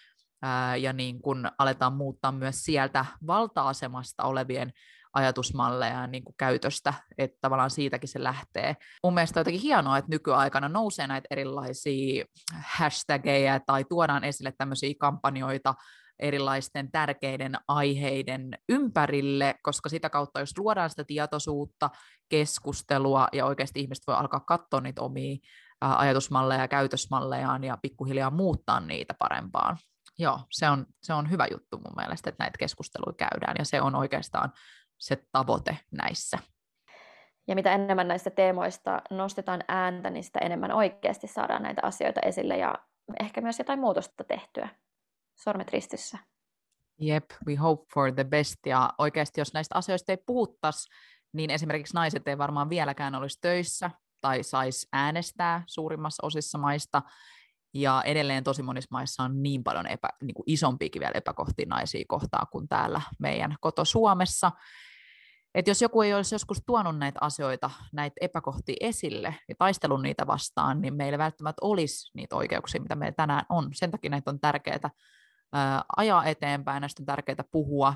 ja niin kun aletaan muuttaa myös sieltä valta-asemasta olevien ajatusmalleja ja niin kuin käytöstä, että tavallaan siitäkin se lähtee. Mun mielestä on jotenkin hienoa, että nykyaikana nousee näitä erilaisia hashtageja tai tuodaan esille tämmöisiä kampanjoita erilaisten tärkeiden aiheiden ympärille, koska sitä kautta, jos luodaan sitä tietoisuutta, keskustelua ja oikeasti ihmiset voi alkaa katsoa niitä omia ajatusmalleja ja käytösmallejaan ja pikkuhiljaa muuttaa niitä parempaan. Joo, se on, se on hyvä juttu mun mielestä, että näitä keskusteluja käydään ja se on oikeastaan se tavoite näissä. Ja mitä enemmän näistä teemoista nostetaan ääntä, niin sitä enemmän oikeasti saadaan näitä asioita esille ja ehkä myös jotain muutosta tehtyä. Sormet ristissä. Jep, we hope for the best. Ja oikeasti, jos näistä asioista ei puhuttaisi, niin esimerkiksi naiset ei varmaan vieläkään olisi töissä tai saisi äänestää suurimmassa osissa maista. Ja edelleen tosi monissa maissa on niin paljon epä, niin kuin isompiakin vielä epäkohtia naisia kohtaa kuin täällä meidän koto Suomessa. Et jos joku ei olisi joskus tuonut näitä asioita, näitä epäkohtia esille ja taistelun niitä vastaan, niin meillä välttämättä olisi niitä oikeuksia, mitä meillä tänään on. Sen takia näitä on tärkeää ajaa eteenpäin, näistä on tärkeää puhua.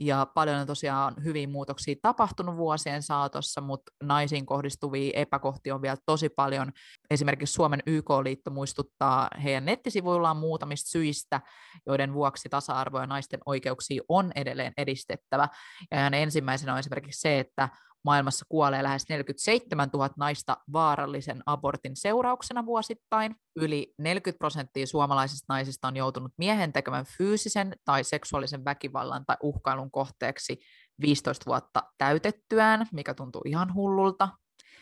Ja paljon on tosiaan hyviä muutoksia tapahtunut vuosien saatossa, mutta naisiin kohdistuvia epäkohtia on vielä tosi paljon. Esimerkiksi Suomen YK-liitto muistuttaa heidän nettisivuillaan muutamista syistä, joiden vuoksi tasa-arvo ja naisten oikeuksia on edelleen edistettävä. Ja ensimmäisenä on esimerkiksi se, että maailmassa kuolee lähes 47 000 naista vaarallisen abortin seurauksena vuosittain. Yli 40 prosenttia suomalaisista naisista on joutunut miehen tekemän fyysisen tai seksuaalisen väkivallan tai uhkailun kohteeksi 15 vuotta täytettyään, mikä tuntuu ihan hullulta.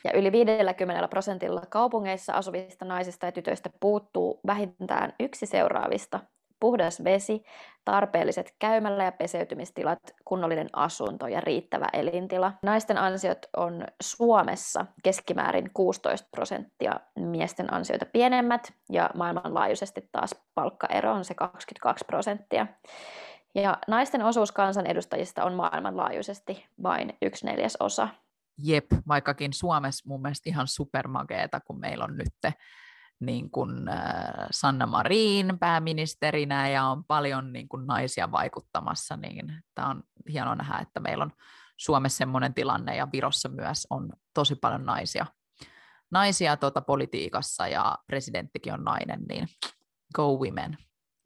Ja yli 50 prosentilla kaupungeissa asuvista naisista ja tytöistä puuttuu vähintään yksi seuraavista puhdas vesi, tarpeelliset käymällä- ja peseytymistilat, kunnollinen asunto ja riittävä elintila. Naisten ansiot on Suomessa keskimäärin 16 prosenttia miesten ansioita pienemmät ja maailmanlaajuisesti taas palkkaero on se 22 prosenttia. Ja naisten osuus kansanedustajista on maailmanlaajuisesti vain yksi neljäs osa. Jep, vaikkakin Suomessa mun mielestä ihan supermageeta, kun meillä on nyt niin kuin äh, Sanna Marin pääministerinä ja on paljon niin kuin naisia vaikuttamassa, niin tämä on hienoa nähdä, että meillä on Suomessa sellainen tilanne ja Virossa myös on tosi paljon naisia, naisia tuota politiikassa ja presidenttikin on nainen, niin go women.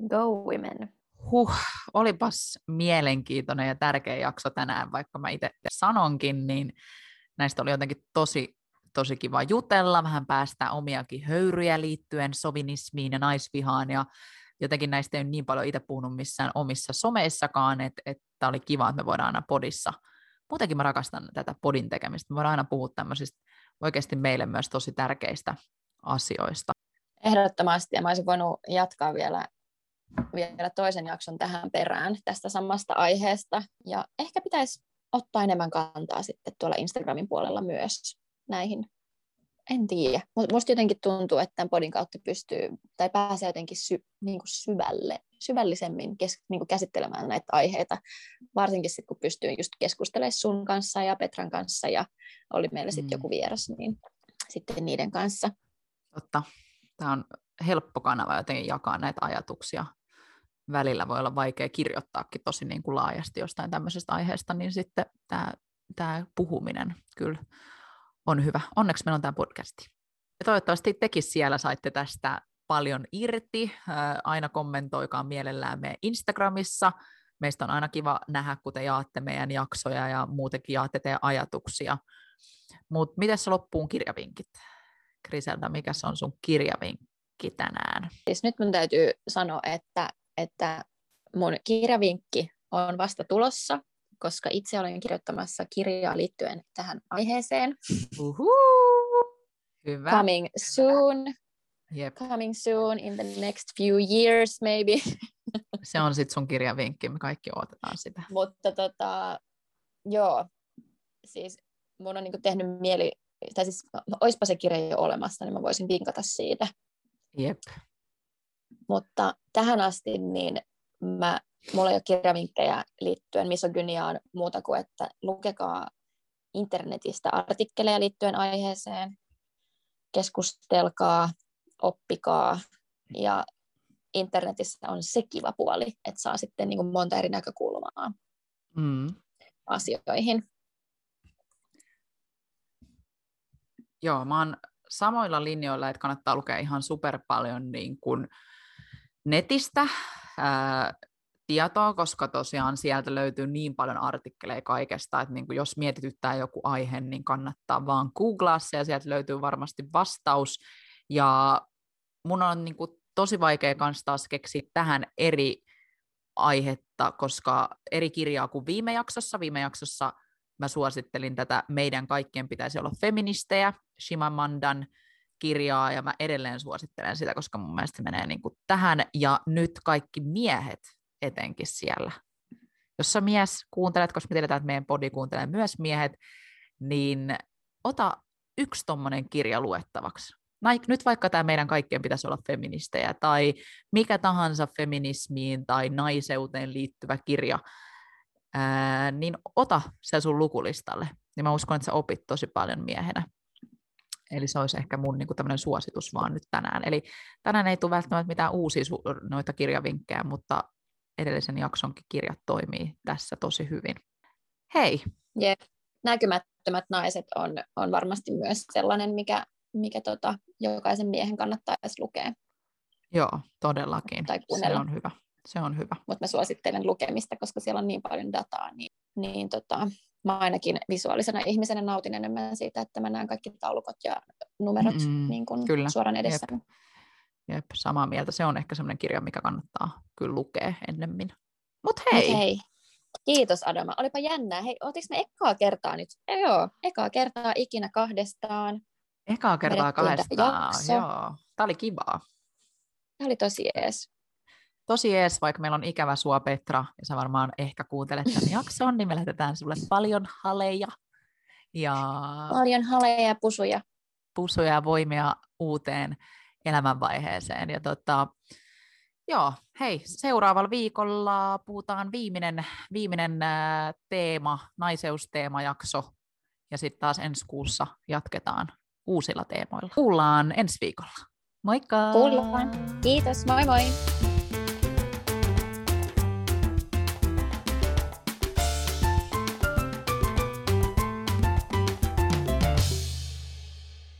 Go women. Huh, olipas mielenkiintoinen ja tärkeä jakso tänään, vaikka mä itse sanonkin, niin näistä oli jotenkin tosi tosi kiva jutella, vähän päästä omiakin höyryjä liittyen sovinismiin ja naisvihaan ja jotenkin näistä ei ole niin paljon itse puhunut missään omissa someissakaan, että, että oli kiva, että me voidaan aina podissa. Muutenkin mä rakastan tätä podin tekemistä. Me voidaan aina puhua tämmöisistä oikeasti meille myös tosi tärkeistä asioista. Ehdottomasti, ja mä olisin voinut jatkaa vielä, vielä toisen jakson tähän perään tästä samasta aiheesta. Ja ehkä pitäisi ottaa enemmän kantaa sitten tuolla Instagramin puolella myös näihin. En tiedä. Musta jotenkin tuntuu, että tämän podin kautta pystyy tai pääsee jotenkin sy, niin kuin syvälle, syvällisemmin kes, niin kuin käsittelemään näitä aiheita. Varsinkin sitten, kun pystyy just keskustelemaan sun kanssa ja Petran kanssa ja oli meillä sitten mm. joku vieras, niin sitten niiden kanssa. Totta. Tämä on helppo kanava jotenkin jakaa näitä ajatuksia. Välillä voi olla vaikea kirjoittaakin tosi niin kuin laajasti jostain tämmöisestä aiheesta, niin sitten tämä, tämä puhuminen kyllä on hyvä. Onneksi meillä on tämä podcasti. Ja toivottavasti tekin siellä saitte tästä paljon irti. Aina kommentoikaa mielellään me Instagramissa. Meistä on aina kiva nähdä, kun te jaatte meidän jaksoja ja muutenkin jaatte teidän ajatuksia. Mutta miten se loppuun kirjavinkit? Kriseltä, mikä se on sun kirjavinkki tänään? Siis nyt mun täytyy sanoa, että, että mun kirjavinkki on vasta tulossa, koska itse olen kirjoittamassa kirjaa liittyen tähän aiheeseen. Uhu. Hyvä. Coming soon. Yep. Coming soon in the next few years maybe. Se on sitten sun kirjavinkki, me kaikki odotetaan sitä. Mutta tota, joo, siis mun on niinku tehnyt mieli, tai siis oispa se kirja jo olemassa, niin mä voisin vinkata siitä. Jep. Mutta tähän asti niin mä mulla ei ole kirjavinkkejä liittyen misogyniaan muuta kuin, että lukekaa internetistä artikkeleja liittyen aiheeseen, keskustelkaa, oppikaa ja internetissä on se kiva puoli, että saa sitten niin kuin monta eri näkökulmaa mm. asioihin. Joo, mä oon samoilla linjoilla, että kannattaa lukea ihan super paljon niin kuin netistä, tietoa, koska tosiaan sieltä löytyy niin paljon artikkeleja kaikesta, että niin kuin jos mietityttää joku aihe, niin kannattaa vaan googlaa se ja sieltä löytyy varmasti vastaus. Ja mun on niin kuin tosi vaikea kanssa taas keksiä tähän eri aihetta, koska eri kirjaa kuin viime jaksossa. Viime jaksossa mä suosittelin tätä Meidän kaikkien pitäisi olla feministejä, Shimamandan kirjaa, ja mä edelleen suosittelen sitä, koska mun mielestä se menee niin kuin tähän, ja nyt kaikki miehet etenkin siellä. Jos sä mies kuuntelet, koska me tiedetään, että meidän podi kuuntelee myös miehet, niin ota yksi tommonen kirja luettavaksi. Nyt vaikka tämä meidän kaikkien pitäisi olla feministejä, tai mikä tahansa feminismiin tai naiseuteen liittyvä kirja, niin ota se sun lukulistalle. Niin mä uskon, että sä opit tosi paljon miehenä. Eli se olisi ehkä mun niin tämmöinen suositus vaan nyt tänään. Eli tänään ei tule välttämättä mitään uusia su- noita kirjavinkkejä, mutta edellisen jaksonkin kirjat toimii tässä tosi hyvin. Hei! Jep. Näkymättömät naiset on, on varmasti myös sellainen, mikä, mikä tota, jokaisen miehen kannattaisi lukea. Joo, todellakin. Tai Se on hyvä. Se on hyvä. Mutta mä suosittelen lukemista, koska siellä on niin paljon dataa, niin, niin tota, mä ainakin visuaalisena ihmisenä nautin enemmän siitä, että mä näen kaikki taulukot ja numerot mm, niin kun kyllä. suoraan edessä. Jep. Jep, samaa mieltä. Se on ehkä semmoinen kirja, mikä kannattaa kyllä lukea ennemmin. Mut hei! Mut hei. Kiitos Adama. Olipa jännää. Hei, otiks me ekaa kertaa nyt? E, joo, ekaa kertaa ikinä kahdestaan. Ekaa kertaa kahdestaan, joo. Tämä oli kivaa. Tämä oli tosi ees tosi ees, vaikka meillä on ikävä sua Petra, ja sä varmaan ehkä kuuntelet tämän jakson, niin me lähetetään sulle paljon haleja. Ja... Paljon haleja ja pusuja. Pusuja ja voimia uuteen elämänvaiheeseen. Ja tota, joo, hei, seuraavalla viikolla puhutaan viimeinen, viimeinen ää, teema, naiseusteemajakso, ja sitten taas ensi kuussa jatketaan uusilla teemoilla. Kuullaan ensi viikolla. Moikka! Kuullaan. Kiitos, moi moi!